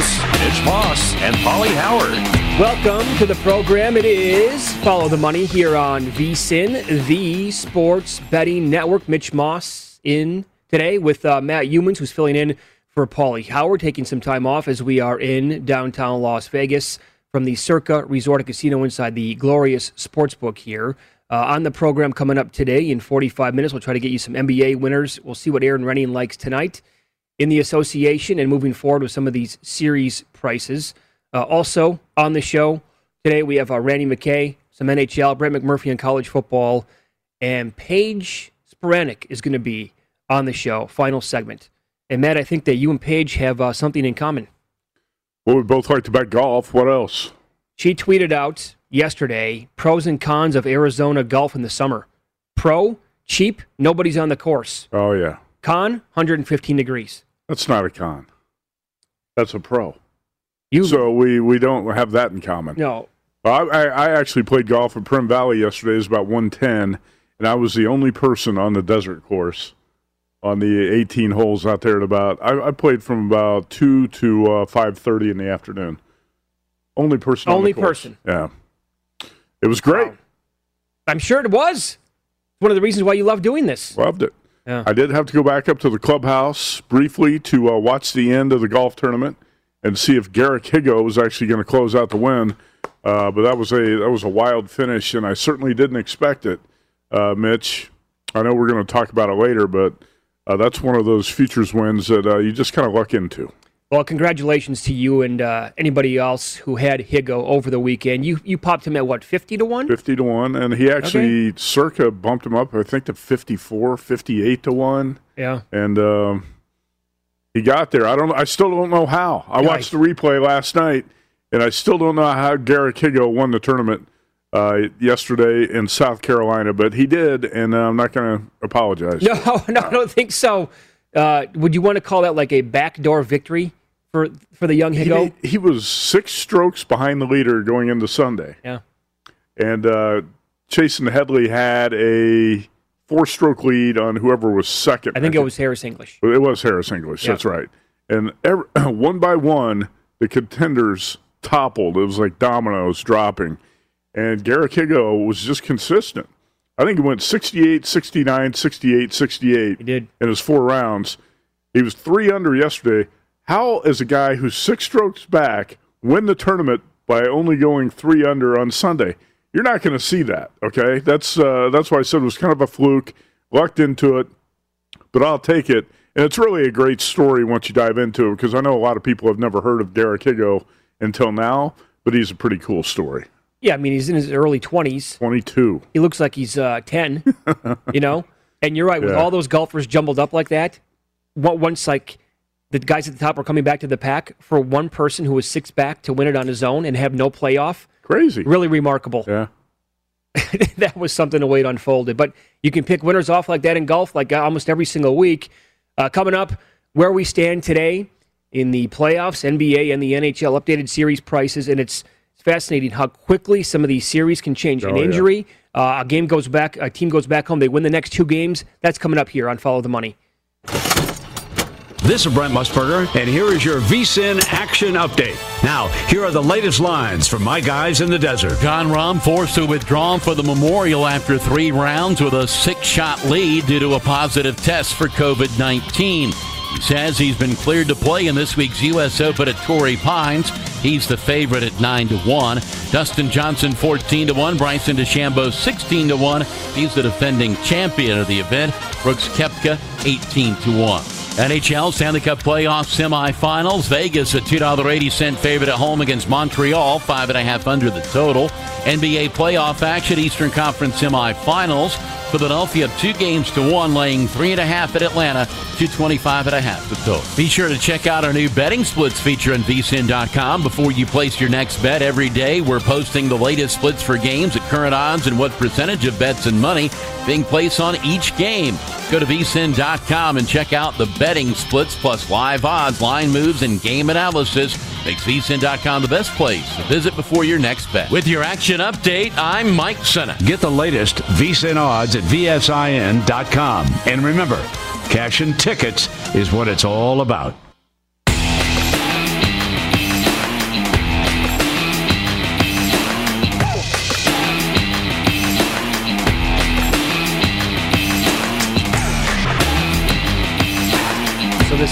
Hosts, Mitch Moss and Pauly Howard. Welcome to the program. It is Follow the Money here on VSIN, the Sports Betting Network. Mitch Moss in today with uh, Matt Youmans, who's filling in for Pauly Howard, taking some time off as we are in downtown Las Vegas from the Circa Resort and Casino inside the glorious sportsbook here. Uh, on the program coming up today in 45 minutes, we'll try to get you some NBA winners. We'll see what Erin Rynning likes tonight in the association and moving forward with some of these series prices. Uh, also on the show today, we have uh, Randy McKay, some NHL, Brett McMurphy on college football, and Paige Spiranac is going to be on the show, final segment. And Matt, I think that you and Paige have uh, something in common. Well, we both like to bet golf. What else? She tweeted out yesterday pros and cons of Arizona golf in the summer. Pro, cheap, nobody's on the course. Oh, yeah. Con, 115 degrees. That's not a con. That's a pro. You So we, we don't have that in common. no. I, I, I actually played golf at Primm Valley yesterday. It was about 110, and I was the only person on the desert course on the 18 holes out there at about, I, I played from about 2 to uh, 5.30 in the afternoon. Only person on Only the person. Yeah. It was great. Wow. I'm sure it was. It's one of the reasons why you love doing this. Loved it. Yeah. I did have to go back up to the clubhouse briefly to uh, watch the end of the golf tournament and see if Garrick Higgo was actually going to close out the win. Uh, but that was a that was a wild finish, and I certainly didn't expect it, uh, Mitch. I know we're going to talk about it later, but uh, that's one of those futures wins that uh, you just kind of luck into. Well, congratulations to you and uh, anybody else who had Higgo over the weekend. You you popped him at what, 50 to 1? 50 to 1, and he actually, circa bumped him up, I think, to 54, 58 to 1. Yeah. and um, he got there. I don't. I still don't know how. I watched the replay last night, and I still don't know how Garrett Higgo won the tournament uh, yesterday in South Carolina, but he did, and uh, I'm not going to apologize. No, no, I don't think so. Uh, would you want to call that like a backdoor victory for for the young Higgo? He, he was six strokes behind the leader going into Sunday, Yeah. and uh, Chesson Hadley had a four-stroke lead on whoever was second. I think it was Harris English. It was Harris English. Yeah. That's right. And every, one by one, the contenders toppled. It was like dominoes dropping. And Garrick Higgo was just consistent. I think he went 68, 69, 68, 68 He did. in his four rounds. He was three under yesterday. How, as a guy who's six strokes back, win the tournament by only going three under on Sunday. You're not going to see that. Okay, that's uh, that's why I said it was kind of a fluke. Lucked into it, but I'll take it. And it's really a great story once you dive into it because I know a lot of people have never heard of Derek Higgo until now, but he's a pretty cool story. Yeah, I mean he's in his early twenties. Twenty two. He looks like he's uh, ten. you know, and you're right with all those golfers jumbled up like that. What once like the guys at the top are coming back to the pack for one person who was six back to win it on his own and have no playoff. Crazy. Really remarkable. Yeah. that was something to wait unfolded. But you can pick winners off like that in golf, like uh, almost every single week. Uh, coming up, where we stand today in the playoffs, NBA and the NHL updated series prices, and it's, it's fascinating how quickly some of these series can change. An Oh, yeah. injury, uh, a game goes back, a team goes back home, they win the next two games. That's coming up here on Follow the Money. This is Brent Musburger, and here is your VSIN action update. Now, here are the latest lines from my guys in the desert. Jon Rahm forced to withdraw for the Memorial after three rounds with a six shot lead due to a positive test for COVID 19. He says he's been cleared to play in this week's U.S. Open at Torrey Pines. He's the favorite at 9 to 1. Dustin Johnson 14 to 1. Bryson DeChambeau 16 to 1. He's the defending champion of the event. Brooks Koepka 18 to 1. NHL Stanley Cup playoff semifinals. Vegas, a $2.80 favorite at home against Montreal, five and a half under the total. NBA playoff action, Eastern Conference semifinals. Philadelphia two games to one, laying three and a half at Atlanta, 225 and a half the total. Be sure to check out our new betting splits feature on vsin.com before you place your next bet every day. We're posting the latest splits for games at current odds and what percentage of bets and money being placed on each game. Go to vsin.com and check out the betting splits plus live odds, line moves, and game analysis. Makes vsin.com the best place to visit before your next bet. With your action update, I'm Mike Senna. Get the latest VSIN odds at VSIN.com. And remember, cash and tickets is what it's all about.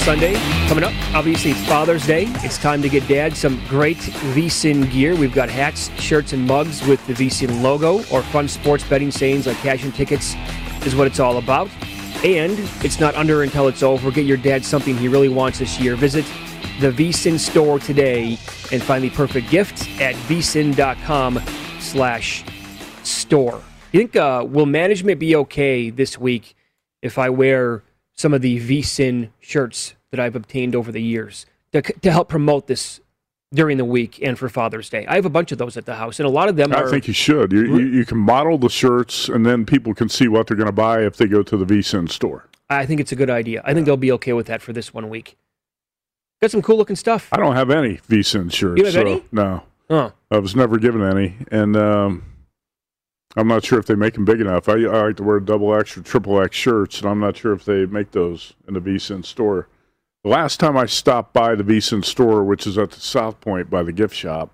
Sunday, coming up, obviously it's Father's Day. It's time to get Dad some great VSIN gear. We've got hats, shirts, and mugs with the VSIN logo, or fun sports betting sayings like cash and tickets is what it's all about. And it's not under until it's over. Get your dad something he really wants this year. Visit the VSIN store today and find the perfect gift at vsin.com slash store. You think, uh, will management be okay this week if I wear some of the VSIN shirts that I've obtained over the years to, to help promote this during the week and for Father's Day? I have a bunch of those at the house, and a lot of them I are. think you should. You, you, you can model the shirts, and then people can see what they're going to buy if they go to the VSIN store. I think it's a good idea. I think they'll be okay with that for this one week. Got some cool looking stuff. I don't have any VSIN shirts. You have so, any? No. Huh. I was never given any, and um, I'm not sure if they make them big enough. I, I like to wear double X or triple X shirts, and I'm not sure if they make those in the VSIN store. The last time I stopped by the VSIN store, which is at the South Point by the gift shop,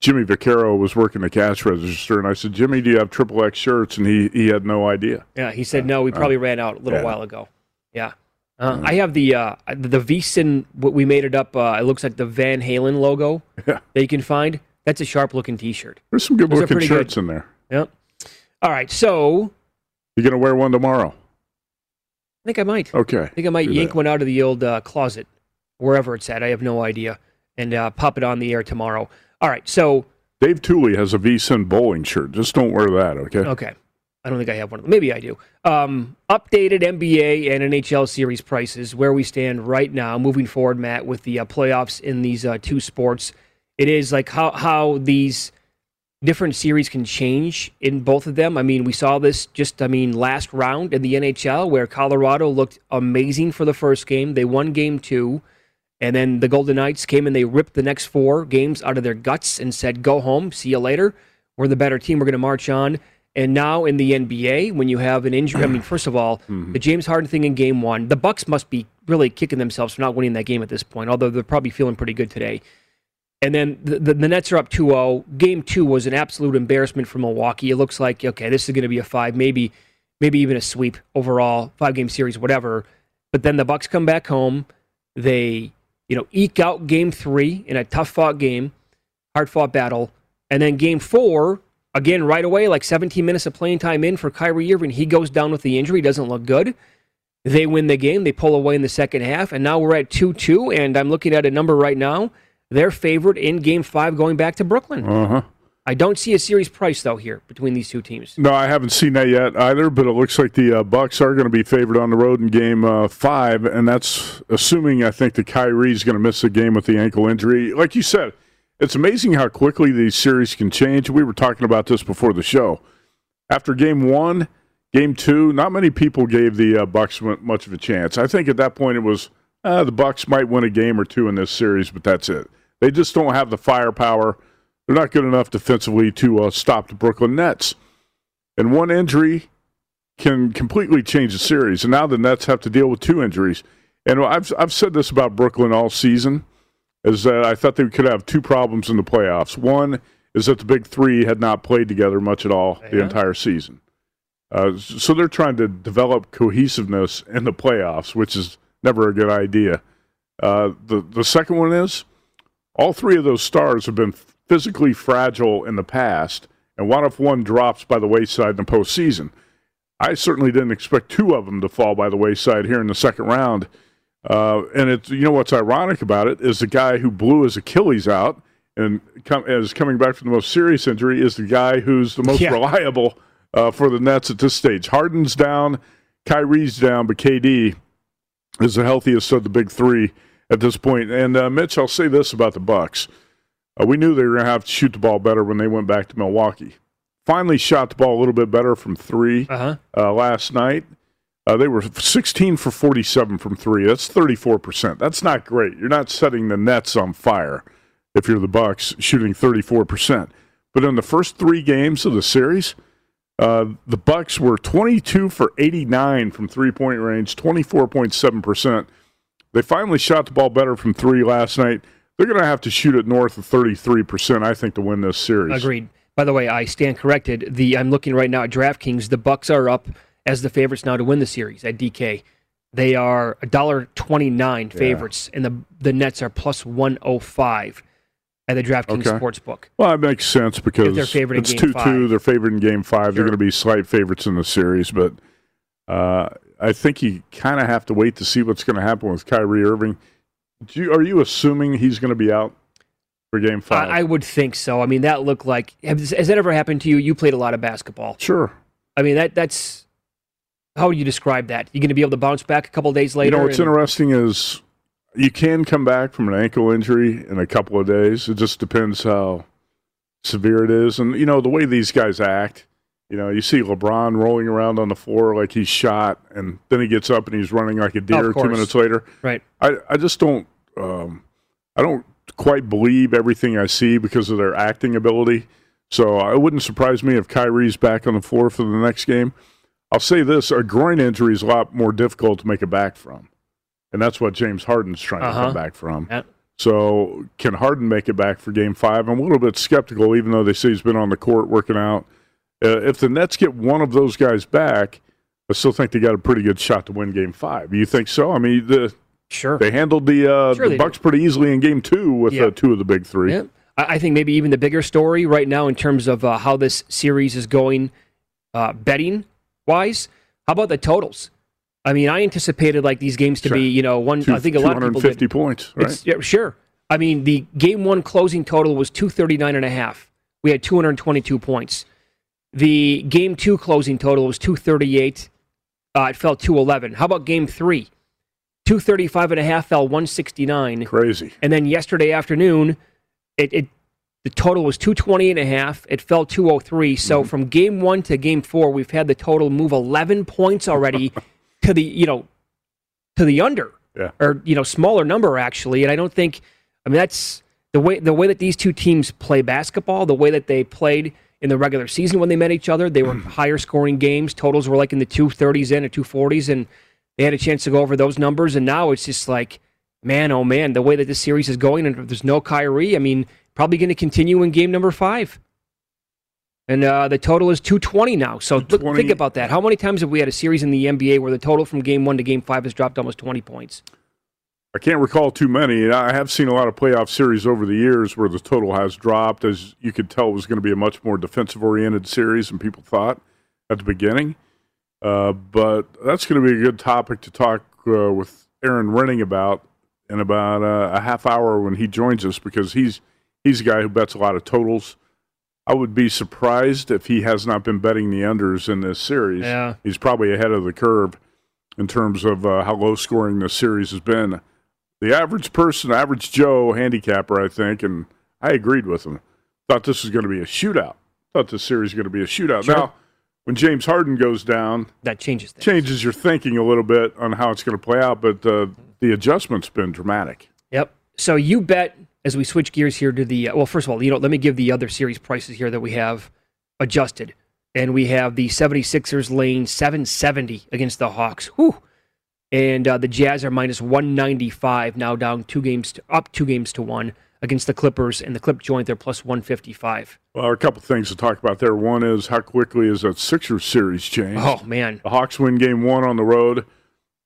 Jimmy Vaccaro was working the cash register, and I said, "Jimmy, do you have triple X shirts?" And he he had no idea. Yeah, he said no. We probably ran out a little yeah. while ago. Yeah. Uh, I have the uh, the VSIN. What we made it up. Uh, it looks like the Van Halen logo Yeah. that you can find. That's a sharp looking T-shirt. There's some good Those looking shirts good. in there. Yep. All right, so you're gonna wear one tomorrow? I think I might. Okay. I think I might yank that. one out of the old uh, closet, wherever it's at. I have no idea, and uh, pop it on the air tomorrow. All right, so Dave Tuley has a VSIN bowling shirt. Just don't wear that, okay? okay, I don't think I have one. of them. Maybe I do. Um, updated NBA and NHL series prices, where we stand right now, moving forward, Matt, with the uh, playoffs in these uh, two sports. It is like how how these different series can change in both of them. I mean, we saw this just, I mean, last round in the NHL where Colorado looked amazing for the first game. They won game two, and then the Golden Knights came and they ripped the next four games out of their guts and said, go home, see you later. We're the better team. We're going to march on. And now in the NBA, when you have an injury, I mean, first of all, mm-hmm. the James Harden thing in game one, the Bucks must be really kicking themselves for not winning that game at this point, although they're probably feeling pretty good today. And then the, the, the Nets are up 2 0. Game two was an absolute embarrassment for Milwaukee. It looks like, okay, this is going to be a five, maybe maybe even a sweep overall, five game series, whatever. But then the Bucks come back home. They, you know, eke out game three in a tough fought game. hard fought battle. And then game four, again, right away, like 17 minutes of playing time in for Kyrie Irving, he goes down with the injury, doesn't look good. They win the game, they pull away in the second half, and now we're at 2 2. And I'm looking at a number right now. They're favored in game five going back to Brooklyn. Uh huh. I don't see a series price, though, here between these two teams. No, I haven't seen that yet either. But it looks like the uh, Bucks are going to be favored on the road in Game uh, Five, and that's assuming I think that Kyrie's going to miss the game with the ankle injury. Like you said, it's amazing how quickly these series can change. We were talking about this before the show. After Game One, Game Two, not many people gave the uh, Bucks much of a chance. I think at that point it was uh, the Bucks might win a game or two in this series, but that's it. They just don't have the firepower they're not good enough defensively to uh, stop the Brooklyn Nets. And one injury can completely change the series. And now the Nets have to deal with two injuries. And I've, I've said this about Brooklyn all season is that I thought they could have two problems in the playoffs. One is that the big three had not played together much at all the entire season. Uh, so they're trying to develop cohesiveness in the playoffs, which is never a good idea. Uh, the the second one is all three of those stars have been physically fragile in the past, and what if one drops by the wayside in the postseason? I certainly didn't expect two of them to fall by the wayside here in the second round. Uh, and it's you know what's ironic about it is the guy who blew his Achilles out and com- is coming back from the most serious injury is the guy who's the most yeah. reliable uh, for the Nets at this stage. Harden's down, Kyrie's down, but KD is the healthiest of the big three at this point. And uh, Mitch, I'll say this about the Bucks. Uh, we knew they were going to have to shoot the ball better when they went back to Milwaukee. Finally, shot the ball a little bit better from 3 uh-huh. uh, last night. Uh, they were 16 for 47 from three. That's 34%. That's not great. You're not setting the Nets on fire if you're the Bucks shooting 34%. But in the first three games of the series, uh, the Bucks were 22 for 89 from three-point range, 24.7%. They finally shot the ball better from three last night. They're going to have to shoot it north of 33%, I think, to win this series. Agreed. By the way, I stand corrected. The I'm looking right now at DraftKings. The Bucks are up as the favorites now to win the series at DK. They are a dollar twenty nine favorites, yeah. and the the Nets are plus one oh five at the DraftKings okay. sportsbook. Well, that makes sense because they're favored it's two two. They're favored in Game Five. Sure. They're going to be slight favorites in the series, but uh, I think you kind of have to wait to see what's going to happen with Kyrie Irving. You, are you assuming he's going to be out for Game Five? I, I, would think so. I mean, that looked like has, has, that ever happened to you? You played a lot of basketball. Sure. I mean that that's how would you describe that? You're going to be able to bounce back a couple days later? You know what's and, interesting is you can come back from an ankle injury in a couple of days. It just depends how severe it is, and you know the way these guys act. You know, you see LeBron rolling around on the floor like he's shot, and then he gets up and he's running like a deer two minutes later. Right. I, I just don't um, I don't quite believe everything I see because of their acting ability. So it wouldn't surprise me if Kyrie's back on the floor for the next game. I'll say this: a groin injury is a lot more difficult to make it back from, and that's what James Harden's trying uh-huh. to come back from. Yep. So can Harden make it back for Game Five? I'm a little bit skeptical, even though they say he's been on the court working out. Uh, if the Nets get one of those guys back, I still think they got a pretty good shot to win Game Five. You think so? I mean, the Sure. They handled the uh, sure the Bucks pretty easily in Game Two with uh, two of the big three. Yeah. I think maybe even the bigger story right now in terms of uh, how this series is going, uh, betting wise. How about the totals? I mean, I anticipated like these games to sure. be, you know, one. Two, I think a lot of people did. points, right? Yeah, sure. I mean, the game one closing total was 239 and a half. We had 222 points. The game two closing total was 238. Uh, it fell 211. How about game three? 235 and a half fell 169. Crazy. And then yesterday afternoon, it, it the total was 220 and a half. It fell 203. So mm-hmm. from game one to game four, we've had the total move 11 points already to the, you know, to the under. Yeah. Or, you know, smaller number actually. And I don't think, I mean, that's the way, the way that these two teams play basketball, the way that they played in the regular season when they met each other, they were higher scoring games. Totals were like in the 230s and 240s. And, they had a chance to go over those numbers, and now it's just like, man, oh man, the way that this series is going, and if there's no Kyrie, I mean, probably going to continue in game number five. And uh, the total is 220 now. So look, think about that. How many times have we had a series in the NBA where the total from game one to game five has dropped almost 20 points? I can't recall too many. I have seen a lot of playoff series over the years where the total has dropped, as you could tell it was going to be a much more defensive oriented series than people thought at the beginning. Uh, but that's going to be a good topic to talk uh, with Erin Rynning about in about uh, a half hour when he joins us because he's he's a guy who bets a lot of totals. I would be surprised if he has not been betting the unders in this series. Yeah. He's probably ahead of the curve in terms of uh, how low scoring this series has been. The average person, average Joe handicapper, I think, and I agreed with him, thought this was going to be a shootout. Thought this series was going to be a shootout. Sure. Now, when James Harden goes down, That changes things. changes your thinking a little bit on how it's going to play out, but uh, the adjustment's been dramatic. Yep. So you bet as we switch gears here to the uh, well, first of all, you know, let me give the other series prices here that we have adjusted. And we have the 76ers lane 770 against the Hawks. Whew. And uh, the Jazz are minus 195 now down two games to, up two games to one against the Clippers and the Clip joint they're plus 155. Well, a couple things to talk about there. One is how quickly is that Sixers series changed? Oh man. The Hawks win game one on the road.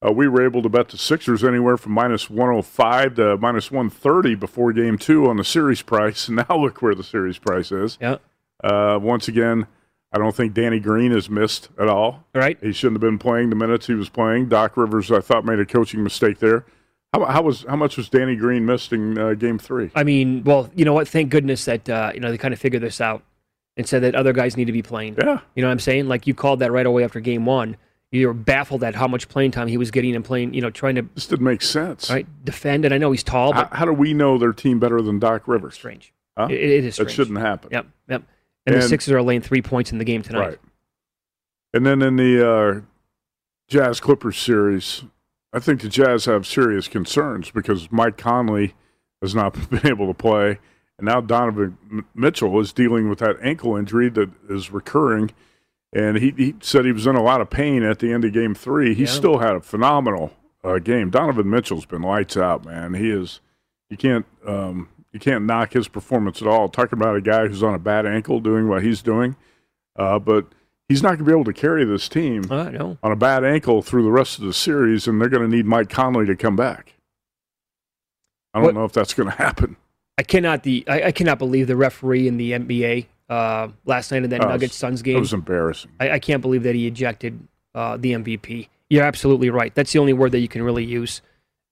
Uh, we were able to bet the Sixers anywhere from minus 105 to minus 130 before game two on the series price. And now look where the series price is. Yeah. Uh, once again, I don't think Danny Green has missed at all. Right. He shouldn't have been playing the minutes he was playing. Doc Rivers, I thought, made a coaching mistake there. How, how was how much was Danny Green missed in uh, game three? I mean, well, you know what? Thank goodness that uh, you know they kind of figured this out and said that other guys need to be playing. Yeah. You know what I'm saying? Like you called that right away after game one. You were baffled at how much playing time he was getting and playing. You know, trying to This didn't make sense. right defend. And I know he's tall, How, but how do we know their team better than Doc Rivers? strange. Huh? It, it is strange. shouldn't happen. Yep. Yep. And, the Sixers are laying three points in the game tonight. Right. And then in the uh, Jazz Clippers series, I think the Jazz have serious concerns because Mike Conley has not been able to play, and now Donovan Mitchell is dealing with that ankle injury that is recurring. And he, he said he was in a lot of pain at the end of game three. He Yeah. still had a phenomenal uh, game. Donovan Mitchell's been lights out, man. He is. You can't um, you can't knock his performance at all. Talking about a guy who's on a bad ankle doing what he's doing, uh, but he's not going to be able to carry this team Uh, on a bad ankle through the rest of the series, and they're going to need Mike Conley to come back. I don't What- know if that's going to happen. I cannot the I, I cannot believe the referee in the NBA uh, last night in that Oh, Nuggets Suns game. It was embarrassing. I, I can't believe that he ejected uh, the MVP. You're absolutely right. That's the only word that you can really use.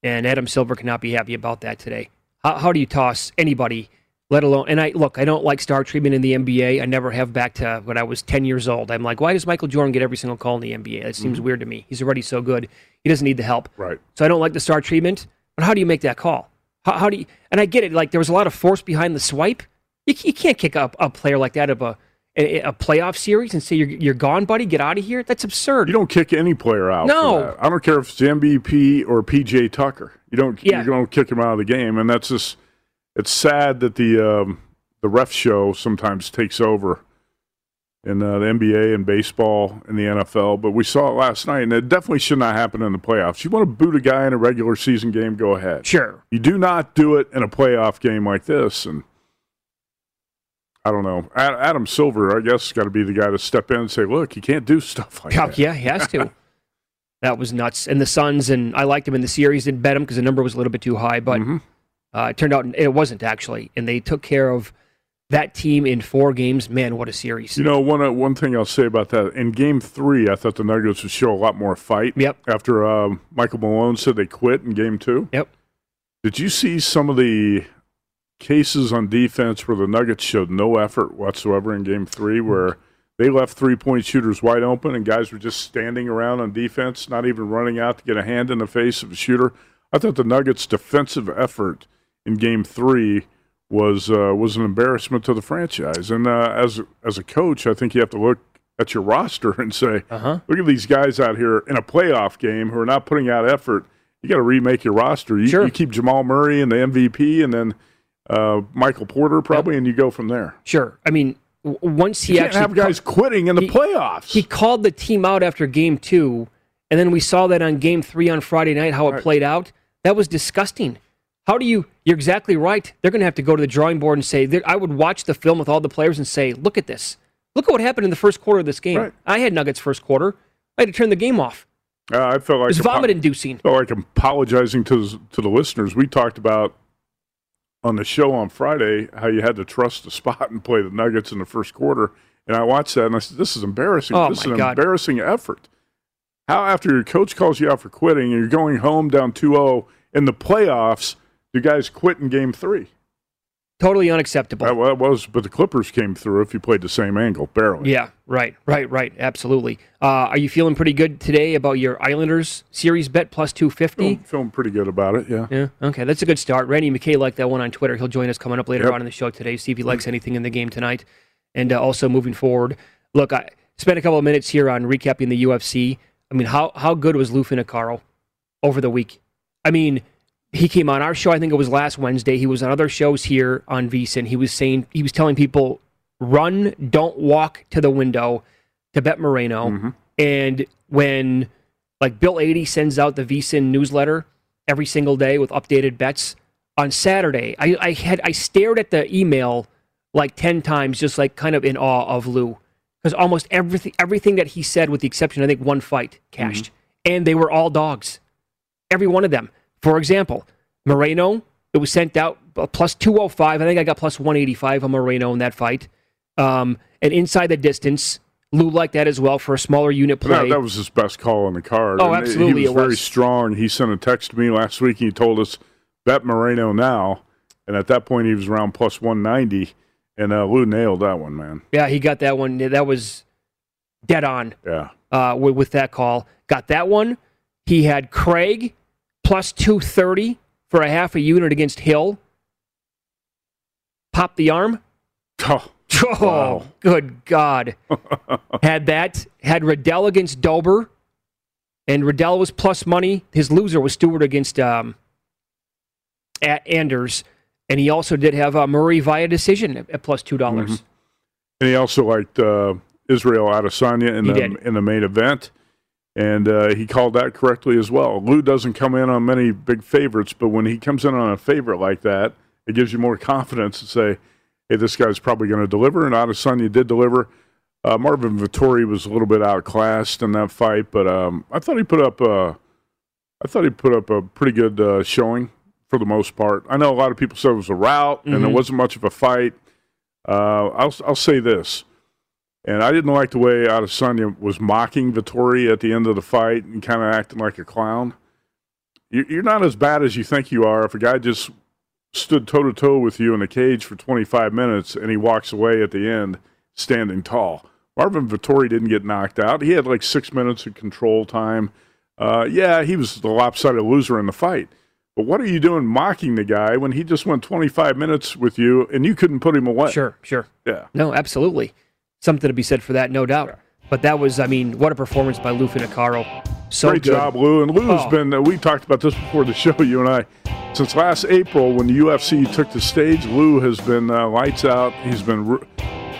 And Adam Silver cannot be happy about that today. How, how do you toss anybody, let alone? And I look, I don't like star treatment in the NBA. I never have back to when I was 10 years old. I'm like, why does Michael Jordan get every single call in the NBA? That seems mm-hmm. weird to me. He's already so good. He doesn't need the help. Right. So I don't like the star treatment. But how do you make that call? How, how do you? And I get it. Like there was a lot of force behind the swipe. You, you can't kick up a player like that of a, a a playoff series and say you're you're gone, buddy. Get out of here. That's absurd. You don't kick any player out. No. I don't care if it's MVP or PJ Tucker. You don't. Yeah. You don't kick him out of the game, and that's just. It's sad that the um, the ref show sometimes takes over in uh, the NBA and baseball and the NFL. But we saw it last night, and it definitely should not happen in the playoffs. You want to boot a guy in a regular season game? Go ahead. Sure. You do not do it in a playoff game like this, and I don't know. Adam Silver, I guess, got to be the guy to step in and say, "Look, you can't do stuff like Yeah, that." yeah, he has to. that was nuts. And the Suns, and I liked him in the series. Didn't bet him because the number was a little bit too high, but Mhm. uh, it turned out it wasn't actually. And they took care of that team in four games. Man, what a series! You know, one uh, one thing I'll say about that in Game Three, I thought the Nuggets would show a lot more fight. Yep. After um, Michael Malone said they quit in Game Two. Yep. Did you see some of the cases on defense where the Nuggets showed no effort whatsoever in Game Three, where they left three point shooters wide open and guys were just standing around on defense, not even running out to get a hand in the face of a shooter? I thought the Nuggets' defensive effort in Game Three was uh, was an embarrassment to the franchise. And uh, as as a coach, I think you have to look at your roster and say, Uh-huh. look at these guys out here in a playoff game who are not putting out effort. You got to remake your roster. You, Sure. you keep Jamal Murray and the MVP, and then uh, Michael Porter probably, and you go from there. Sure. I mean, w- once he You can't actually have guys quitting in the he- playoffs. he called the team out after game two, and then we saw that on game three on Friday night how it Right. played out. That was disgusting. How do you? You're exactly right. They're going to have to go to the drawing board and say. I would watch the film with all the players and say, "Look at this. Look at what happened in the first quarter of this game. Right. I had Nuggets first quarter. I had to turn the game off. Uh, I felt like It's vomit inducing. Felt like apologizing to to the listeners. We talked about on the show on Friday how you had to trust the spot and play the Nuggets in the first quarter, and I watched that and I said, "This is embarrassing. Oh, this is an God. embarrassing effort." How after your coach calls you out for quitting and you're going home down 2-0 in the playoffs, do guys quit in Game Three? Totally unacceptable. That, that was, but the Clippers came through. If you played the same angle, barely. Yeah, right, right, right. Absolutely. Uh, are you feeling pretty good today about your Islanders series bet plus 250? Feeling, feeling pretty good about it. Yeah. Yeah, okay, that's a good start. Randy McKay liked that one on Twitter. He'll join us coming up later Yep. on in the show today, see if he likes anything in the game tonight. And uh, also moving forward, look, I spent a couple of minutes here on recapping the UFC. I mean, how, how good was Lou Finocchiaro over the week? I mean, he came on our show, I think it was last Wednesday. He was on other shows here on VSIN. He was saying, he was telling people, run, don't walk to the window to Bet Moreno. Mm-hmm. And when like Bill Adee sends out the VSIN newsletter every single day with updated bets, on Saturday, I, I had I stared at the email like 10 times, just like kind of in awe of Lou. Because almost everything everything that he said, with the exception, I think, one fight cashed. Mm-hmm. And they were all dogs. Every one of them. For example, Moreno, it was sent out uh, plus 205. I think I got plus 185 on Moreno in that fight. Um, and inside the distance, Lou liked that as well for a smaller unit play. That, that was his best call on the card. Oh, And absolutely He was it very strong. He sent a text to me last week. and He told us bet Moreno now, and at that point he was around plus one ninety, and uh, Lou nailed that one, man. yeah, he got that one. That was dead on. Yeah, uh, with, with that call. Got that one. He had Craig plus 230 for a half a unit against Hill. Pop the arm. oh, Oh, Wow. good God. had that. Had Riddell against Dober. And Riddell was plus money. His loser was Stewart against um, at Anders. And he also did have uh, Murray via decision at, at plus $2. dollars and he also liked uh, Israel Adesanya in He the did. in the main event, and uh, he called that correctly as well. Lou doesn't come in on many big favorites, but when he comes in on a favorite like that, it gives you more confidence to say, "Hey, this guy's probably going to deliver." And Adesanya did deliver. Uh, Marvin Vettori was a little bit outclassed in that fight, but um, I thought he put up a, I thought he put up a pretty good uh, showing for the most part. I know a lot of people said it was a rout and there Mhm. wasn't much of a fight. Uh, I'll I'll say this, and I didn't like the way Adesanya was mocking Vettori at the end of the fight and kind of acting like a clown. You- You're not as bad as you think you are. If a guy just stood toe to toe with you in a cage for 25 minutes and he walks away at the end standing tall. Marvin Vettori didn't get knocked out. He had like six minutes of control time. Uh, yeah, he was the lopsided loser in the fight. But what are you doing mocking the guy when he just went 25 minutes with you and you couldn't put him away? Sure, sure. Yeah. No, absolutely. Something to be said for that, no doubt. But that was, I mean, what a performance by Lou Finocchiaro. So Great good. job, Lou. And Lou's Oh. been, uh, we talked about this before the show, you and I. Since last April, when the UFC took the stage, Lou has been uh, lights out. He's been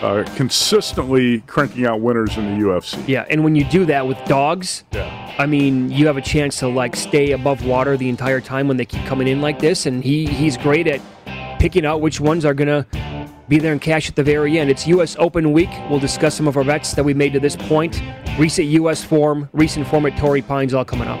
uh, consistently cranking out winners in the UFC. Yeah, and when you do that with dogs, Yeah. I mean, you have a chance to like stay above water the entire time when they keep coming in like this, and he he's great at picking out which ones are gonna be there in cash at the very end. It's U.S. Open week. We'll discuss some of our bets that we made to this point. Recent U.S. form, recent form at Torrey Pines, all coming up.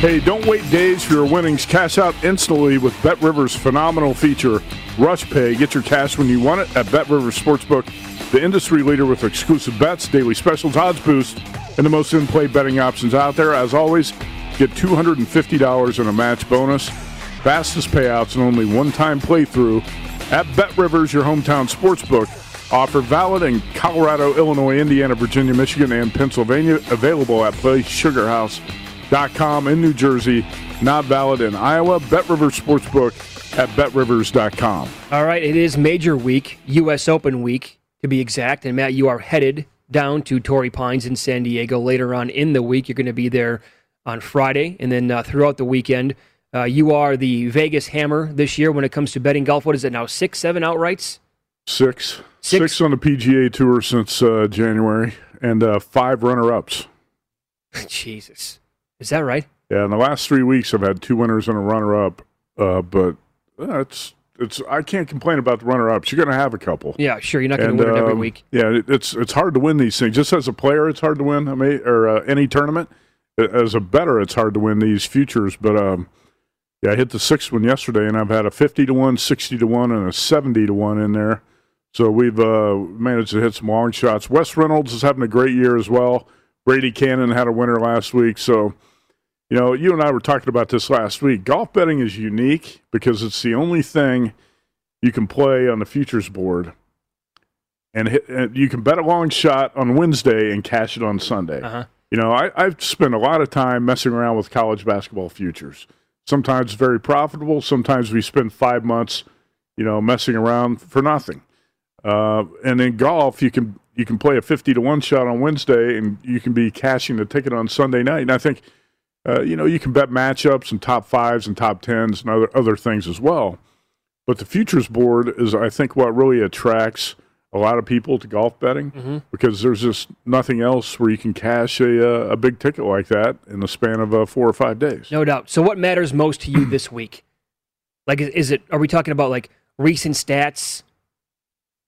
Hey, don't wait days for your winnings. Cash out instantly with Bet Rivers' phenomenal feature, Rush Pay. Get your cash when you want it at Bet Rivers Sportsbook, the industry leader with exclusive bets, daily specials, odds boost, and the most in-play betting options out there. As always, get $250 in a match bonus, fastest payouts, and only one-time playthrough at Bet Rivers, your hometown sportsbook. Offer valid in Colorado, Illinois, Indiana, Virginia, Michigan, and Pennsylvania. Available at PlaySugarHouse.com in New Jersey. Not valid in Iowa. Bet Rivers Sportsbook at BetRivers.com. All right, it is Major Week, U.S. Open Week to be exact. And Matt, you are headed down to Torrey Pines in San Diego later on in the week. You're going to be there on Friday, and then uh, throughout the weekend. Uh, you are the Vegas hammer this year when it comes to betting golf. What is it now? Six, seven outrights? Six. Six. Six on the PGA Tour since uh, January, and uh, five runner-ups. Jesus, is that right? Yeah, in the last three weeks, I've had two winners and a runner-up. Uh, but uh, it's it's I can't complain about the runner-ups. You're going to have a couple. Yeah, sure. You're not going to win it every um, week. Yeah, it, it's it's hard to win these things. Just as a player, it's hard to win. I mean, or uh, any tournament. As a better, it's hard to win these futures. But um, yeah, I hit the sixth one yesterday, and I've had a fifty to one, 60 to one, and a seventy to one in there. So we've uh, managed to hit some long shots. Wes Reynolds is having a great year as well. Brady Kannon had a winner last week. So, you know, you and I were talking about this last week. Golf betting is unique because it's the only thing you can play on the futures board and, hit, and you can bet a long shot on Wednesday and cash it on Sunday. Uh-huh. You know, I, I've spent a lot of time messing around with college basketball futures. Sometimes very profitable. Sometimes we spend five months, you know, messing around for nothing. Uh, and in golf, you can you can play a fifty to one shot on Wednesday, and you can be cashing the ticket on Sunday night. And I think, uh, you know, you can bet matchups and top fives and top tens and other other things as well. But the futures board is, I think, what really attracts a lot of people to golf betting Mm-hmm. because there's just nothing else where you can cash a, uh, a big ticket like that in the span of uh, four or five days. No doubt. So, what matters most to you this week? Like, is, is it? Are we talking about like recent stats,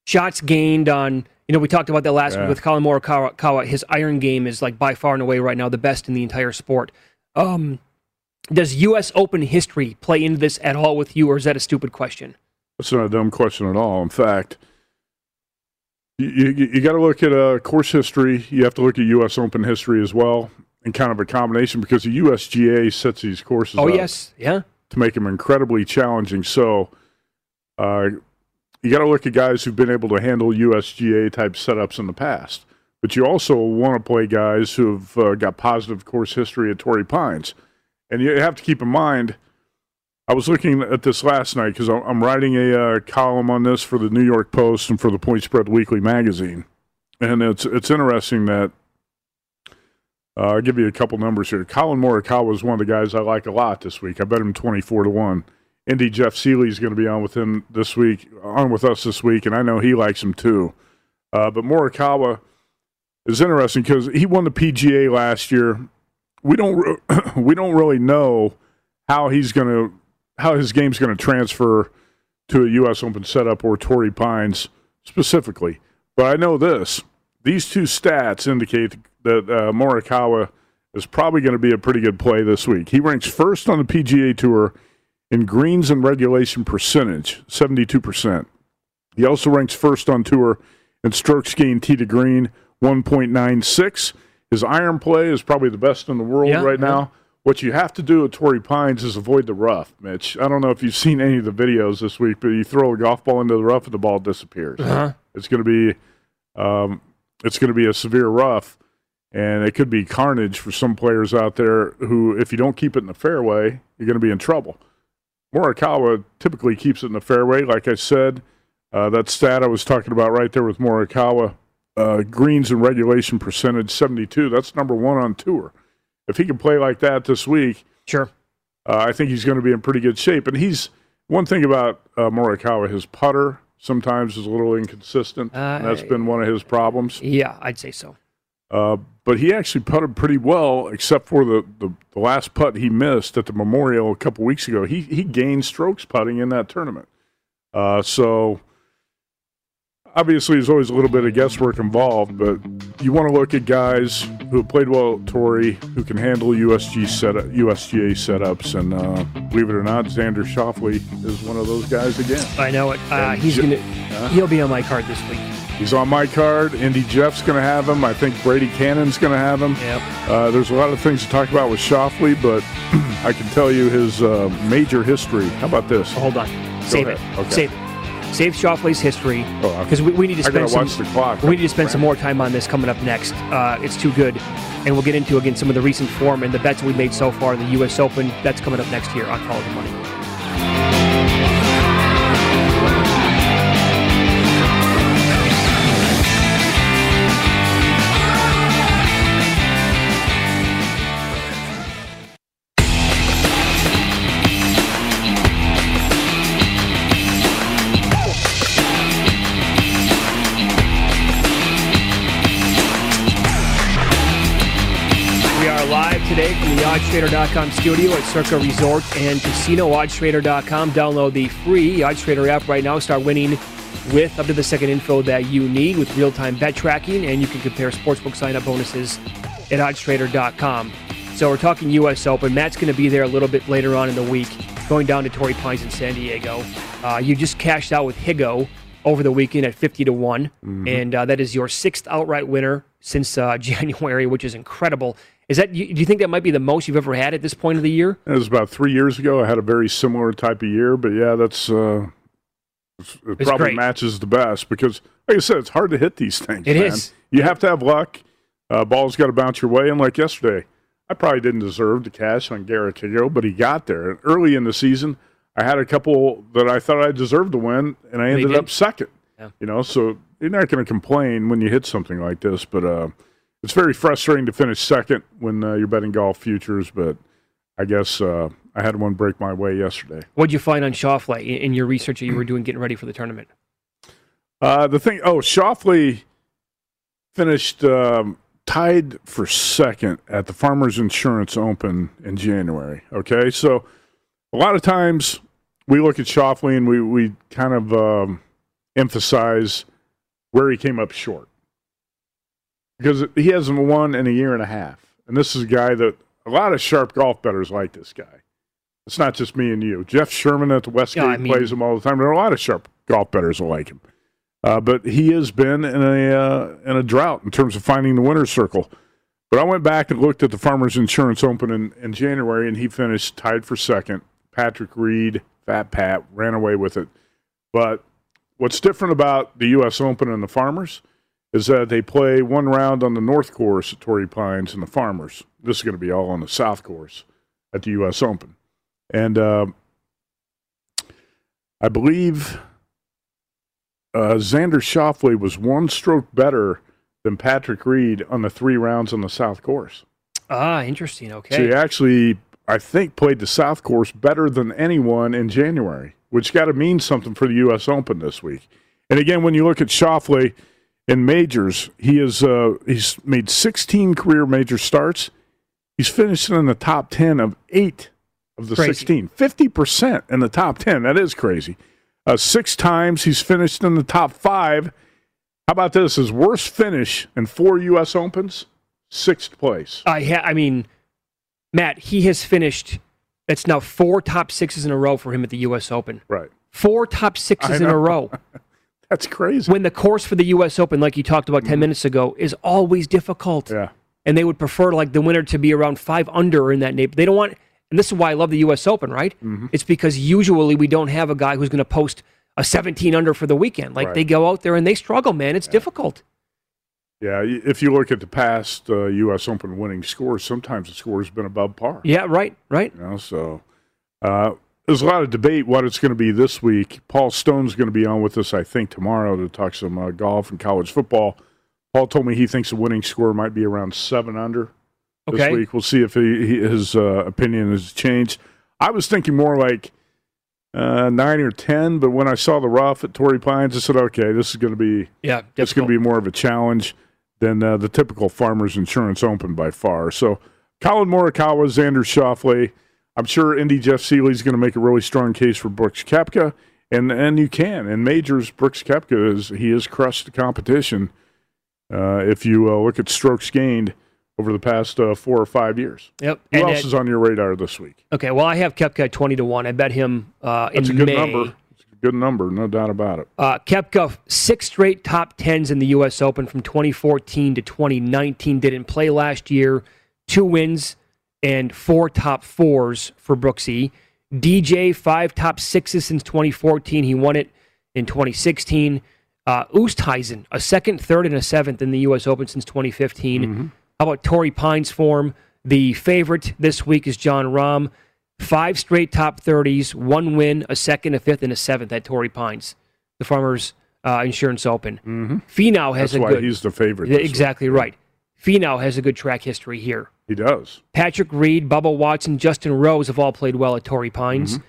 shots gained on? You know, we talked about that last Yeah. week with Collin Morikawa. His iron game is like by far and away right now the best in the entire sport. Um, does U.S. Open history play into this at all with you, or is that a stupid question? That's not a dumb question at all. In fact, you, you, you got to look at uh, course history. You have to look at U.S. Open history as well, and kind of a combination because the USGA sets these courses Oh up yes, yeah. to make them incredibly challenging. So, uh, you got to look at guys who've been able to handle USGA type setups in the past. But you also want to play guys who have uh, got positive course history at Torrey Pines. And you have to keep in mind, I was looking at this last night because I'm writing a uh, column on this for the New York Post and for the Point Spread Weekly magazine. And it's, it's interesting that uh, I'll give you a couple numbers here. Collin Morikawa is one of the guys I like a lot this week. I bet him 24 to 1. Indy Jeff Seeley is going to be on with him this week, on with us this week, and I know he likes him too. Uh, but Morikawa is interesting because he won the PGA last year. We don't we don't really know how he's going to how his game's going to transfer to a U.S. Open setup or Torrey Pines specifically. But I know this: these two stats indicate that uh, Morikawa is probably going to be a pretty good play this week. He ranks first on the PGA Tour in greens and regulation percentage, 72%. He also ranks first on tour in strokes gained tee to green, 1.96. His iron play is probably the best in the world yeah, right yeah. now. What you have to do at Torrey Pines is avoid the rough, Mitch. I don't know if you've seen any of the videos this week, but you throw a golf ball into the rough and the ball disappears. Uh-huh. It's going to be, um, it's going to be a severe rough, and it could be carnage for some players out there who, if you don't keep it in the fairway, you're going to be in trouble. Morikawa typically keeps it in the fairway. Like I said, uh, that stat I was talking about right there with Morikawa, uh, greens and regulation percentage 72. That's number one on tour. If he can play like that this week, sure, uh, I think he's going to be in pretty good shape. And he's one thing about uh, Morikawa, his putter sometimes is a little inconsistent. that's been one of his problems. Yeah, I'd say so. Uh, but he actually putted pretty well, except for the, the, the, last putt he missed at the Memorial a couple weeks ago. He he gained strokes putting in that tournament. Uh, so obviously, there's always a little bit of guesswork involved, but you want to look at guys who have played well at Torrey, who can handle USG setup, USGA setups, and uh, believe it or not, Xander Schauffele is one of those guys again. I know it. Uh, he's gonna he'll be on my card this week. He's on my card. Indy Jeff's going to have him. I think Brady Kannon's going to have him. Yep. Uh, there's a lot of things to talk about with Shoffley, but I can tell you his uh, major history. How about this? hold on. Go Save ahead. it. Okay. Save it. Save Schauffele's history because oh, we, we, need to spend some. Clock, we need to spend some more time on this coming up next. Uh, it's too good, and we'll get into again some of the recent form and the bets we made so far in the U.S. Open. That's coming up next year on Follow the Money. OddsTrader.com studio at Circa Resort and Casino. OddsTrader.com. Download the free OddsTrader app right now. Start winning with up to the second info that you need with real-time bet tracking, and you can compare sportsbook sign-up bonuses at OddsTrader.com. So we're talking U.S. Open. Matt's going to be there a little bit later on in the week, going down to Torrey Pines in San Diego. Uh, you just cashed out with Higgo over the weekend at 50 to one mm-hmm. and uh, that is your sixth outright winner since uh, January, which is incredible. Is that do you think that might be the most you've ever had at this point of the year? It was about three years ago. I had a very similar type of year, but yeah, that's uh, it it's probably great. matches the best because, like I said, it's hard to hit these things. It man. is. You have to have luck. Uh, ball's got to bounce your way. And like yesterday, I probably didn't deserve to cash on Higgo, but he got there. early in the season, I had a couple that I thought I deserved to win, and I ended up second. Yeah. You know, so you're not going to complain when you hit something like this, but. Uh, it's very frustrating to finish second when uh, you're betting golf futures, but I guess uh, I had one break my way yesterday. What did you find on Schauffele in your research that you were doing getting ready for the tournament? Uh, the thing, oh, Schauffele finished um, tied for second at the Farmers Insurance Open in January. Okay, so a lot of times we look at Schauffele and we, we kind of um, emphasize where he came up short because he hasn't won in a year and a half. And this is a guy that a lot of sharp golf bettors like this guy. It's not just me and you. Jeff Sherman at the Westgate yeah, I mean, plays him all the time. There are a lot of sharp golf bettors that like him. Uh, but he has been in a uh, in a drought in terms of finding the winner's circle. But I went back and looked at the Farmers Insurance Open in, in January, and he finished tied for second. Patrick Reed, Fat Pat, ran away with it. But what's different about the U.S. Open and the Farmers is that they play one round on the North Course at Torrey Pines and the Farmers. This is going to be all on the South Course at the U.S. Open. And uh, I believe uh, Xander Schauffele was one stroke better than Patrick Reed on the three rounds on the South Course. Ah, interesting. Okay. So he actually, I think, played the South Course better than anyone in January, which got to mean something for the U.S. Open this week. And again, when you look at Schauffele in majors, he is uh, he's made 16 career major starts. He's finished in the top 10 of eight of the Crazy. 16. 50% in the top 10. That is crazy. Uh, six times he's finished in the top five. How about this? His worst finish in four U.S. Opens, sixth place. I ha- I mean, Matt, he has finished. It's now four top sixes in a row for him at the U.S. Open. Right. Four top sixes in a row. That's crazy. When the course for the U.S. Open, like you talked about 10 minutes ago, is always difficult. Yeah. And they would prefer like the winner to be around five under in that neighborhood. They don't want, and this is why I love the U.S. Open, right? Mm-hmm. It's because usually we don't have a guy who's going to post a 17 under for the weekend. Like Right. they go out there and they struggle, man. It's difficult. Yeah, if you look at the past uh, U.S. Open winning scores, sometimes the score has been above par. Yeah, right, right. You know, so uh, there's a lot of debate what it's going to be this week. Paul Stone's going to be on with us, I think, tomorrow to talk some uh, golf and college football. Paul told me he thinks the winning score might be around seven under this Okay. week. We'll see if he, he, his uh, opinion has changed. I was thinking more like uh, nine or ten, but when I saw the rough at Torrey Pines, I said, okay, this is going to be Yeah, it's going to be more of a challenge than uh, the typical Farmers Insurance Open by far. So, Collin Morikawa, Xander Schauffele. I'm sure Indy Jeff Seeley's going to make a really strong case for Brooks Koepka, and and you can And majors. Brooks Koepka is he has crushed the competition. Uh, if you uh, look at strokes gained over the past uh, four or five years. Yep. Who And else at- is on your radar this week? Okay, well, I have Koepka 20 to 1. I bet him uh, in That's a good May. number. It's a good number, no doubt about it. Uh, Koepka, six straight top tens in the U.S. Open from 2014 to 2019. Didn't play last year. Two wins and four top fours for Brooksy. DJ, five top sixes since 2014. He won it in 2016. Uh, Oosthuizen, a second, third, and a seventh in the U.S. Open since 2015. How about Torrey Pines form? The favorite this week is Jon Rahm. Five straight top 30s, one win, a second, a fifth, and a seventh at Torrey Pines, the Farmers uh, Insurance Open. Mm-hmm. Finau has That's a why good. he's the favorite. This week. exactly right. Finau has a good track history here. He does. Patrick Reed, Bubba Watson, Justin Rose have all played well at Torrey Pines. Mm-hmm.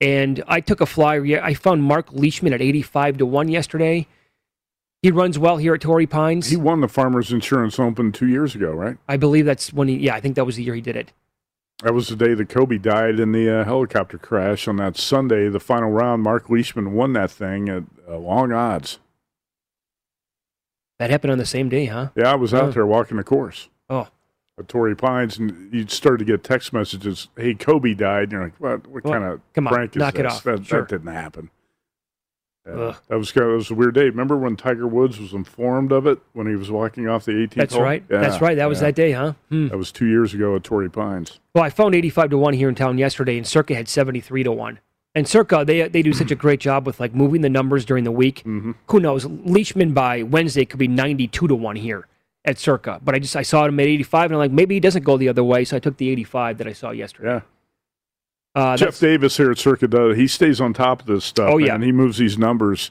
And I took a flyer. Yeah, I found Mark Leishman at 85 to 1 yesterday. He runs well here at Torrey Pines. He won the Farmers Insurance Open two years ago, right? I believe that's when he, yeah, I think that was the year he did it. That was the day that Kobe died in the uh, helicopter crash on that Sunday, the final round. Mark Leishman won that thing at uh, long odds. That happened on the same day, huh? Yeah, I was out Oh. there walking the course Torrey Pines, and you started to get text messages, "Hey, Kobe died." And you're like, "What? What Well, kind of come on, prank is knock it this? off. That, Sure. that didn't happen." Yeah, that was kind of, that was a weird day. Remember when Tiger Woods was informed of it when he was walking off the 18th that's hole? right. Yeah, that's right. That was yeah. that day, huh? Hmm. That was two years ago at Torrey Pines. Well, I found 85 to 1 here in town yesterday, and Circa had 73 to 1. And Circa, they, they do such a great job with like moving the numbers during the week. Mm-hmm. Who knows? Leishman by Wednesday could be 92 to 1 here at Circa. But I just I saw him at 85, and I'm like, maybe he doesn't go the other way. So I took the 85 that I saw yesterday. Yeah. Uh, Jeff Davis here at Circa does. He stays on top of this stuff. Oh, yeah. and he moves these numbers.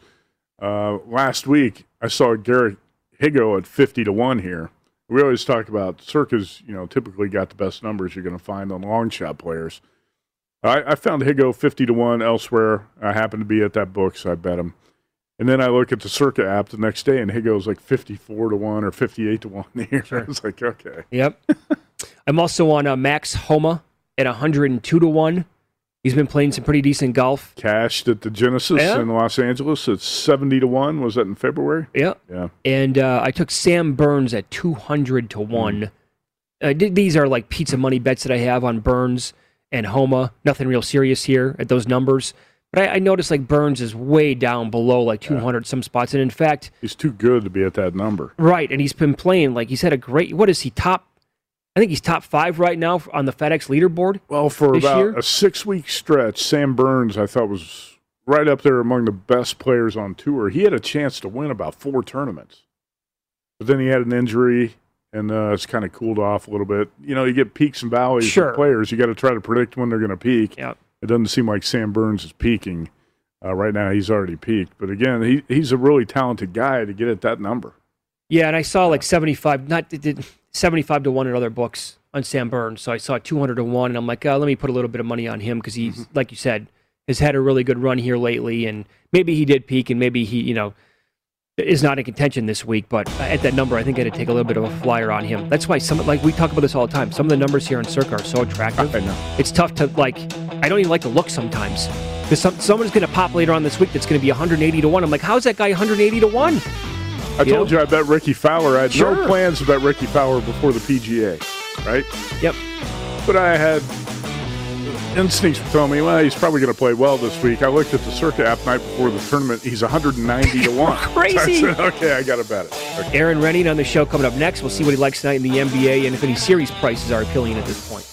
Uh, last week, I saw Garrick Higgo at fifty to one here. We always talk about Circa's. You know, typically got the best numbers you're going to find on long shot players. I, I found Higgo fifty to one elsewhere. I happened to be at that book, so I bet him. And then I look at the Circa app the next day, and Higgo's like fifty-four to one or fifty-eight to one here. I was like, okay, Yep. I'm also on uh, Max Homa at 102 to 1. He's been playing some pretty decent golf. cashed at the Genesis Yeah. in Los Angeles at seventy to one. Was that in February? Yeah. Yeah. And uh, I took Sam Burns at 200 to 1. Uh, th- these are like pizza money bets that I have on Burns and Homa. Nothing real serious here at those numbers. But I, I noticed like Burns is way down below like 200 some spots. And in fact, He's too good to be at that number. right. And he's been playing like he's had a great, what is he, top? I think he's top five right now on the FedEx leaderboard. Well, for about year? a six week stretch, Sam Burns I thought was right up there among the best players on tour. He had a chance to win about four tournaments, but then he had an injury, and uh, it's kind of cooled off a little bit. You know, you get peaks and valleys Sure. players. You got to try to predict when they're going to peak. Yep. It doesn't seem like Sam Burns is peaking. Uh, right now, he's already peaked. But again, he, he's a really talented guy to get at that number. Yeah, and I saw like 75, not did 75 to 1 in other books on Sam Burns. So I saw 200 to 1, and I'm like, oh, let me put a little bit of money on him because he's, Mm-hmm. like you said, has had a really good run here lately. And maybe he did peak, and maybe he, you know, is not in contention this week. But at that number, I think I had to take a little bit of a flyer on him. That's why some, like we talk about this all the time, some of the numbers here in Circa are so attractive. I know. It's tough to, like, I don't even like to look sometimes. Because some, someone's going to pop later on this week that's going to be 180 to 1. I'm like, how's that guy 180 to 1? I told you I bet Rickie Fowler. I had Sure. no plans to bet Rickie Fowler before the PGA, right? Yep. But I had instincts were telling me, well, he's probably going to play well this week. I looked at the Circa app night before the tournament. He's 190 to one. Crazy. I said, okay, I got to bet it. Okay. Erin Rynning on the show coming up next. We'll see what he likes tonight in the NBA and if any series prices are appealing at this point.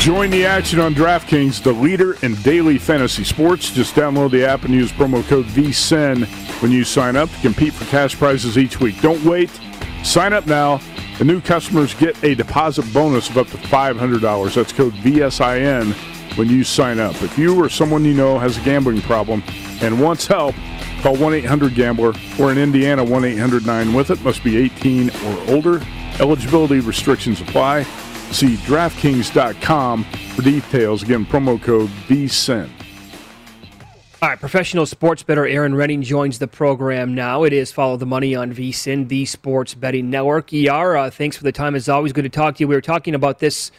Join the action on DraftKings, the leader in daily fantasy sports. Just download the app and use promo code VSIN when you sign up to compete for cash prizes each week. Don't wait. Sign up now. The new customers get a deposit bonus of up to $500. That's code VSIN when you sign up. If you or someone you know has a gambling problem and wants help, call 1 800 Gambler or in Indiana 1 800 9 with it. Must be 18 or older. Eligibility restrictions apply. See DraftKings.com for details. Again, promo code VSIN. All right, professional sports bettor Erin Rynning joins the program now. It is Follow the Money on VSIN, the Sports Betting Network. Uh, thanks for the time. It's always good to talk to you. We were talking about this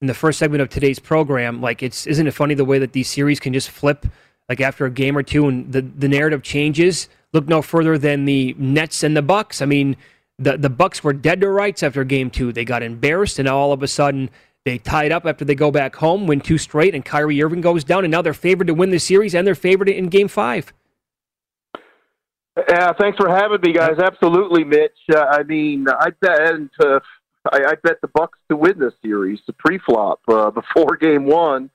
in the first segment of today's program. Like, it's isn't it funny the way that these series can just flip, like after a game or two, and the the narrative changes. Look no further than the Nets and the Bucks. I mean, the the Bucks were dead to rights after game two. They got embarrassed, and now all of a sudden they tied up after they go back home, win two straight, and Kyrie Irving goes down, and now they're favored to win the series, and they're favored in game five. Yeah, thanks for having me, guys. Absolutely, Mitch. Uh, I mean, I bet uh, I, I bet the Bucks to win this series, the pre-flop uh, before Game One.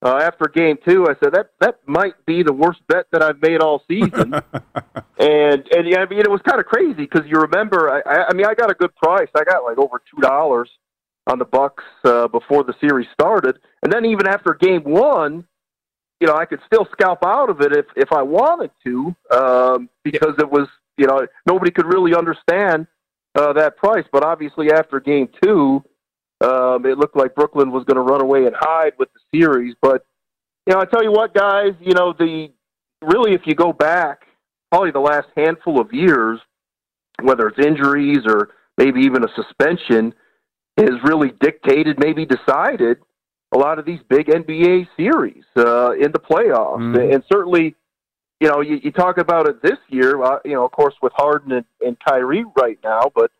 Uh, after Game Two, I said that that might be the worst bet that I've made all season. and and yeah, I mean, it was kind of crazy because you remember, I, I, I mean, I got a good price. I got like over two dollars on the Bucks uh, before the series started, and then even after Game One you know, I could still scalp out of it if if I wanted to, um, because it was, you know, nobody could really understand uh, that price. But obviously, after Game Two, um, it looked like Brooklyn was going to run away and hide with the series. But you know, I tell you what, guys, you know, the really, if you go back, probably the last handful of years, whether it's injuries or maybe even a suspension, has really dictated, maybe decided a lot of these big NBA series uh, in the playoffs, mm. and certainly, you know, you, you talk about it this year. Uh, you know, of course, with Harden and, and Kyrie right now, but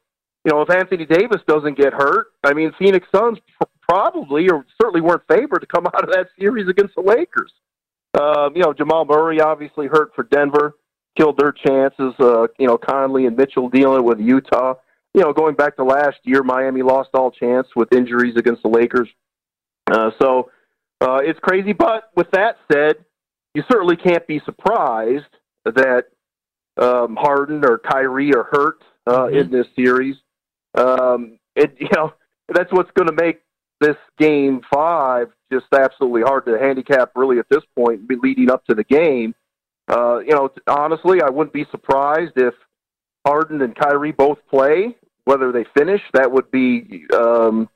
you know, if Anthony Davis doesn't get hurt, I mean, Phoenix Suns probably or certainly weren't favored to come out of that series against the Lakers. Um, you know, Jamal Murray obviously hurt for Denver, killed their chances. Uh, you know, Conley and Mitchell dealing with Utah. You know, going back to last year, Miami lost all chance with injuries against the Lakers. Uh, so uh, it's crazy. But with that said, you certainly can't be surprised that um, Harden or Kyrie are hurt uh, mm-hmm. in this series. Um, it you know that's what's going to make this game five just absolutely hard to handicap. Really, at this point, leading up to the game, uh, you know, honestly, I wouldn't be surprised if Harden and Kyrie both play. Whether they finish, that would be um,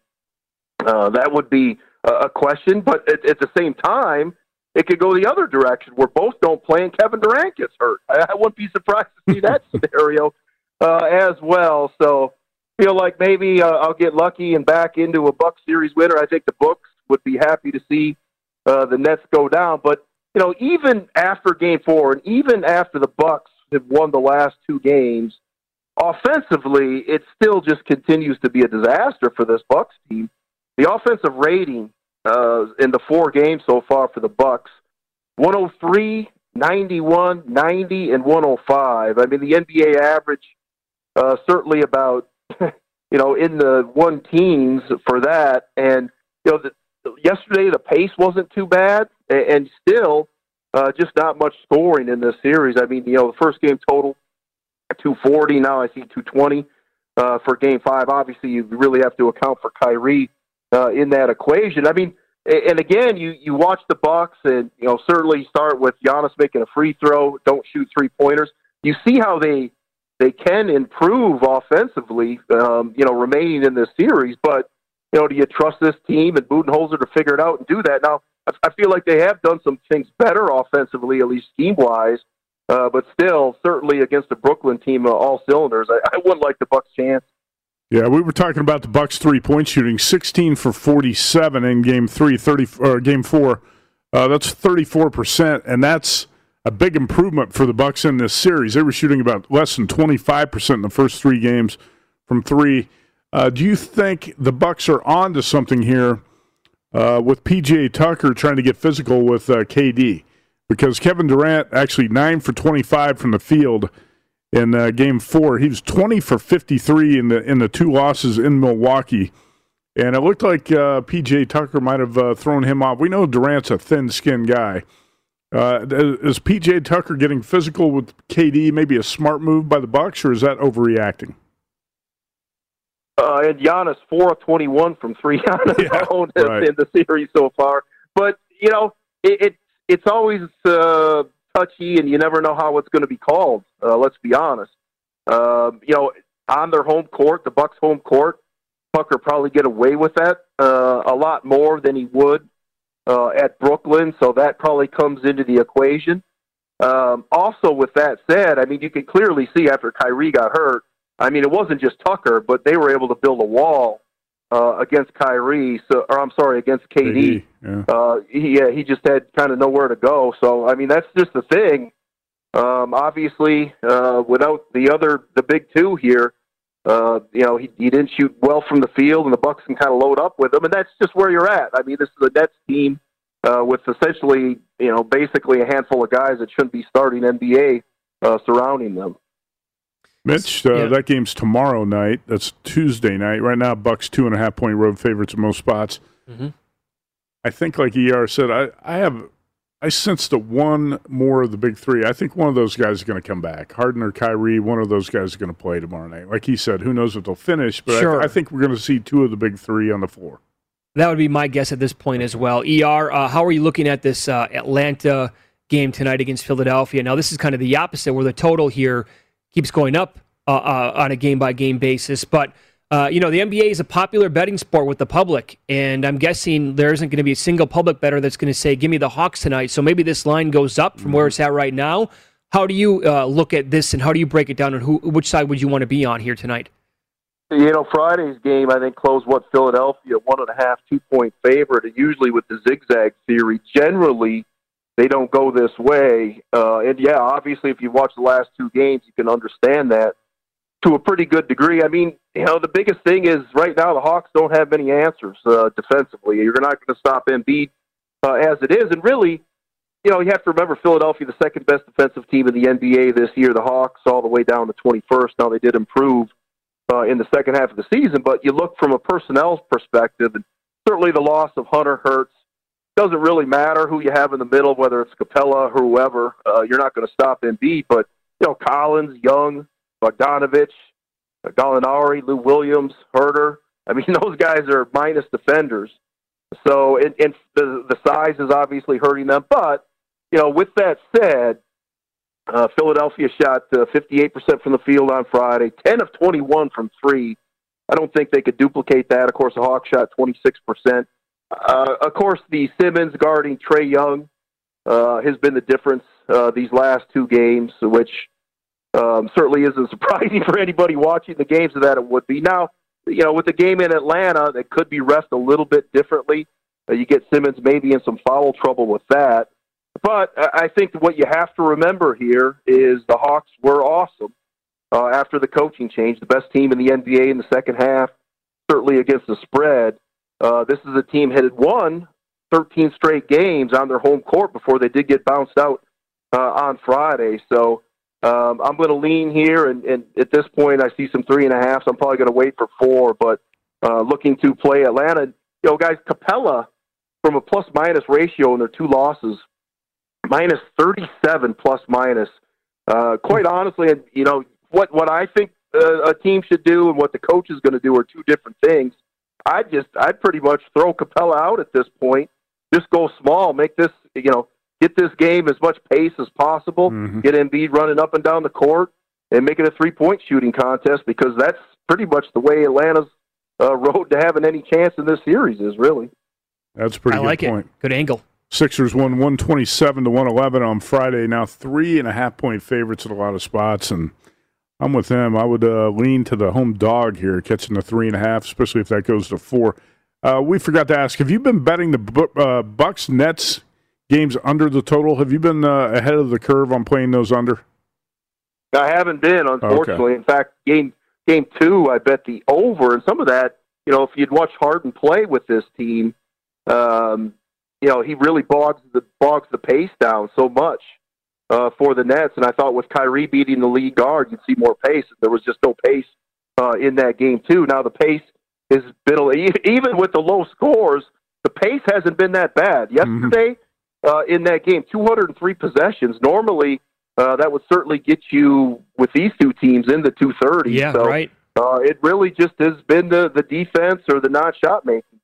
uh, that would be a question, but at, at the same time, it could go the other direction where both don't play and Kevin Durant gets hurt. I, I wouldn't be surprised to see that scenario uh, as well. So feel like maybe uh, I'll get lucky and back into a Buck Series winner. I think the books would be happy to see uh, the Nets go down. But you know, even after Game Four, and even after the Bucks have won the last two games, offensively, it still just continues to be a disaster for this Bucks team. The offensive rating uh, in the four games so far for the Bucks 103, 91, 90, and 105. I mean, the NBA average uh, certainly about you know in the one teens for that. And you know, the, yesterday the pace wasn't too bad, and, and still uh, just not much scoring in this series. I mean, you know, the first game total 240. Now I see 220 uh, for Game Five. Obviously, you really have to account for Kyrie uh, in that equation. I mean, and again, you you watch the Bucks, and you know certainly start with Giannis making a free throw, don't shoot three pointers. You see how they they can improve offensively, um, you know, remaining in this series. But you know, do you trust this team and Budenholzer to figure it out and do that? Now, I feel like they have done some things better offensively, at least scheme wise. Uh, but still, certainly against the Brooklyn team, uh, all cylinders. I, I wouldn't like the Bucks' chance. Yeah, we were talking about the Bucks three point shooting, 16 for 47 in game 3, 30 or game 4. Uh, that's 34%, and that's a big improvement for the Bucks in this series. They were shooting about less than 25% in the first 3 games from 3. Uh, do you think the Bucks are on to something here uh, with PJ Tucker trying to get physical with uh, KD? Because Kevin Durant actually 9 for 25 from the field in uh, Game Four. He was twenty for fifty three in the in the two losses in Milwaukee, and it looked like uh, PJ Tucker might have uh, thrown him off. We know Durant's a thin skinned guy. Uh, is PJ Tucker getting physical with KD maybe a smart move by the Bucks, or is that overreacting? Uh, and Giannis four of twenty one from three on his yeah, own right. in the series so far. But you know, it, it it's always uh, touchy, and you never know how it's going to be called. Uh, let's be honest. Uh, you know, on their home court, the Bucks' home court, Tucker probably get away with that uh, a lot more than he would uh, at Brooklyn. So that probably comes into the equation. Um, also, with that said, I mean, you can clearly see after Kyrie got hurt. I mean, it wasn't just Tucker, but they were able to build a wall uh, against Kyrie. So, or I'm sorry, against KD. Yeah. Uh, he yeah, he just had kind of nowhere to go. So I mean, that's just the thing. Um, obviously, uh, without the other the big two here, uh, you know, he, he didn't shoot well from the field, and the Bucks can kind of load up with him, and that's just where you're at. I mean, this is a Nets team uh, with essentially, you know, basically a handful of guys that shouldn't be starting NBA uh, surrounding them. Mitch, uh, that game's tomorrow night. That's Tuesday night. Right now, Bucks two and a half point road favorites in most spots. Mm-hmm. I think, like ER said, I, I have I sense that one more of the big three. I think one of those guys is going to come back. Harden or Kyrie, one of those guys is going to play tomorrow night. Like he said, who knows if they'll finish, but Sure. I, I think we're going to see two of the big three on the floor. That would be my guess at this point as well. ER, uh, how are you looking at this uh, Atlanta game tonight against Philadelphia? Now, this is kind of the opposite, where the total here keeps going up uh, uh, on a game by game basis. But uh, you know, the NBA is a popular betting sport with the public, and I'm guessing there isn't going to be a single public better that's going to say, "Give me the Hawks tonight." So maybe this line goes up from where it's at right now. How do you uh, look at this, and how do you break it down, and who, which side would you want to be on here tonight? You know, Friday's game, I think, closed what Philadelphia one and a half, two point favorite. And usually with the zigzag theory, generally they don't go this way. Uh, and yeah, obviously, if you watch the last two games, you can understand that to a pretty good degree. I mean, you know, the biggest thing is right now the Hawks don't have many answers uh, defensively. You're not going to stop Embiid uh, as it is, and really. You know, you have to remember Philadelphia, the second best defensive team in the NBA this year. The Hawks, all the way down to 21st. Now they did improve uh, in the second half of the season. But you look from a personnel perspective, and certainly the loss of Hunter Hurts doesn't really matter who you have in the middle, whether it's Capela or whoever. Uh, you're not going to stop Embiid, but you know Collins, Young, Bogdanovich, uh, Gallinari, Lou Williams, Huerter. I mean, those guys are minus defenders. So, and, and the the size is obviously hurting them. But you know, with that said, uh, Philadelphia shot uh, 58% from the field on Friday, 10 of 21 from three. I don't think they could duplicate that. Of course, the Hawks shot 26%. Uh, of course, the Simmons guarding Trae Young uh, has been the difference uh, these last two games, which um, certainly isn't surprising for anybody watching the games that it would be. Now, you know, with the game in Atlanta, that could be refed a little bit differently. Uh, you get Simmons maybe in some foul trouble with that. But I I think what you have to remember here is the Hawks were awesome uh, after the coaching change, the best team in the NBA in the second half, certainly against the spread. Uh, this is a team that had won 13 straight games on their home court before they did get bounced out uh, on Friday. So um, I'm going to lean here, and, and at this point, I see some three and a half. So I'm probably going to wait for four, but uh, looking to play Atlanta. You know, guys, Capela from a plus minus ratio in their two losses, minus 37 plus minus. Uh, quite honestly, you know what what I think uh, a team should do and what the coach is going to do are two different things. I just I'd pretty much throw Capela out at this point. Just go small, make this you know get this game as much pace as possible. Get Embiid running up and down the court and make it a three point shooting contest because that's pretty much the way Atlanta's uh, road to having any chance in this series is really. That's a pretty I good like it. point. Good angle. Sixers won 127 to 111 on Friday. Now three and a half point favorites in a lot of spots, and I'm with them. I would uh, lean to the home dog here, catching the three and a half, especially if that goes to four. Uh, we forgot to ask: Have you been betting the Bu- uh, Bucks Nets games under the total? Have you been uh, ahead of the curve on playing those under? I haven't been, unfortunately. In fact, game game two, I bet the over, and some of that, you know, if you'd watch Harden play with this team, um, you know, he really bogs the bogs the pace down so much uh, for the Nets. And I thought with Kyrie beating the lead guard, you'd see more pace. There was just no pace uh, in that game too. Now the pace has been even with the low scores, the pace hasn't been that bad. Yesterday uh, in that game, 203 possessions. Normally, uh, that would certainly get you with these two teams in the 230. Yeah, so, right. Uh, it really just has been the the defense or the non shot making.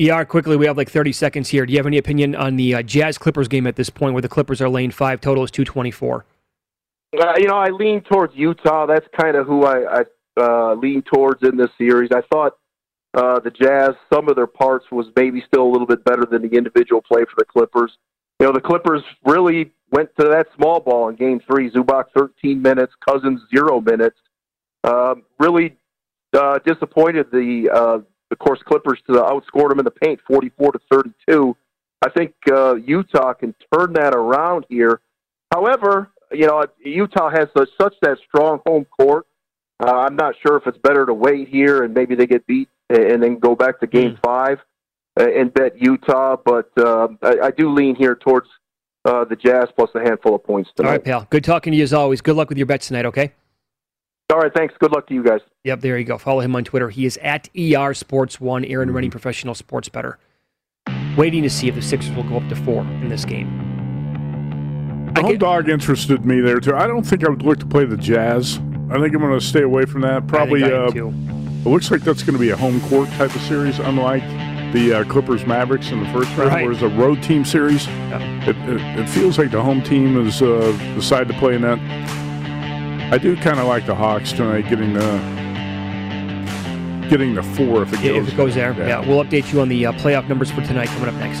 ER, quickly, we have like 30 seconds here. Do you have any opinion on the uh, Jazz Clippers game at this point where the Clippers are laying five, total is 224? Uh, you know, I lean towards Utah. That's kind of who I, I uh, lean towards in this series. I thought uh, the Jazz, some of their parts was maybe still a little bit better than the individual play for the Clippers. You know, the Clippers really went to that small ball in Game Three. Zubac 13 minutes, Cousins zero minutes. Um, really uh, disappointed the uh, of course Clippers to outscored them in the paint 44 to 32. I think uh, Utah can turn that around here. However, you know Utah has such, such that strong home court. Uh, I'm not sure if it's better to wait here and maybe they get beat and then go back to Game Five uh, and bet Utah. But uh, I, I do lean here towards uh, the Jazz plus a handful of points All tonight. right, pal. Good talking to you as always. Good luck with your bets tonight, okay? All right, thanks. Good luck to you guys. Yep, there you go. Follow him on Twitter. He is at ER Sports One, Erin Rynning, professional sports better. Waiting to see if the Sixers will go up to four in this game. The home dog interested me there too. I don't think I would look to play the Jazz. I think I'm going to stay away from that. Probably. I am uh, too. It looks like that's going to be a home court type of series, unlike the uh, Clippers Mavericks in the first round, Right. where it's a road team series. It, it, it feels like the home team has uh, decided to play in that. I do kind of like the Hawks tonight, getting the getting the four if it Yeah, goes. if it goes there. Yeah. we'll update you on the uh, playoff numbers for tonight coming up next.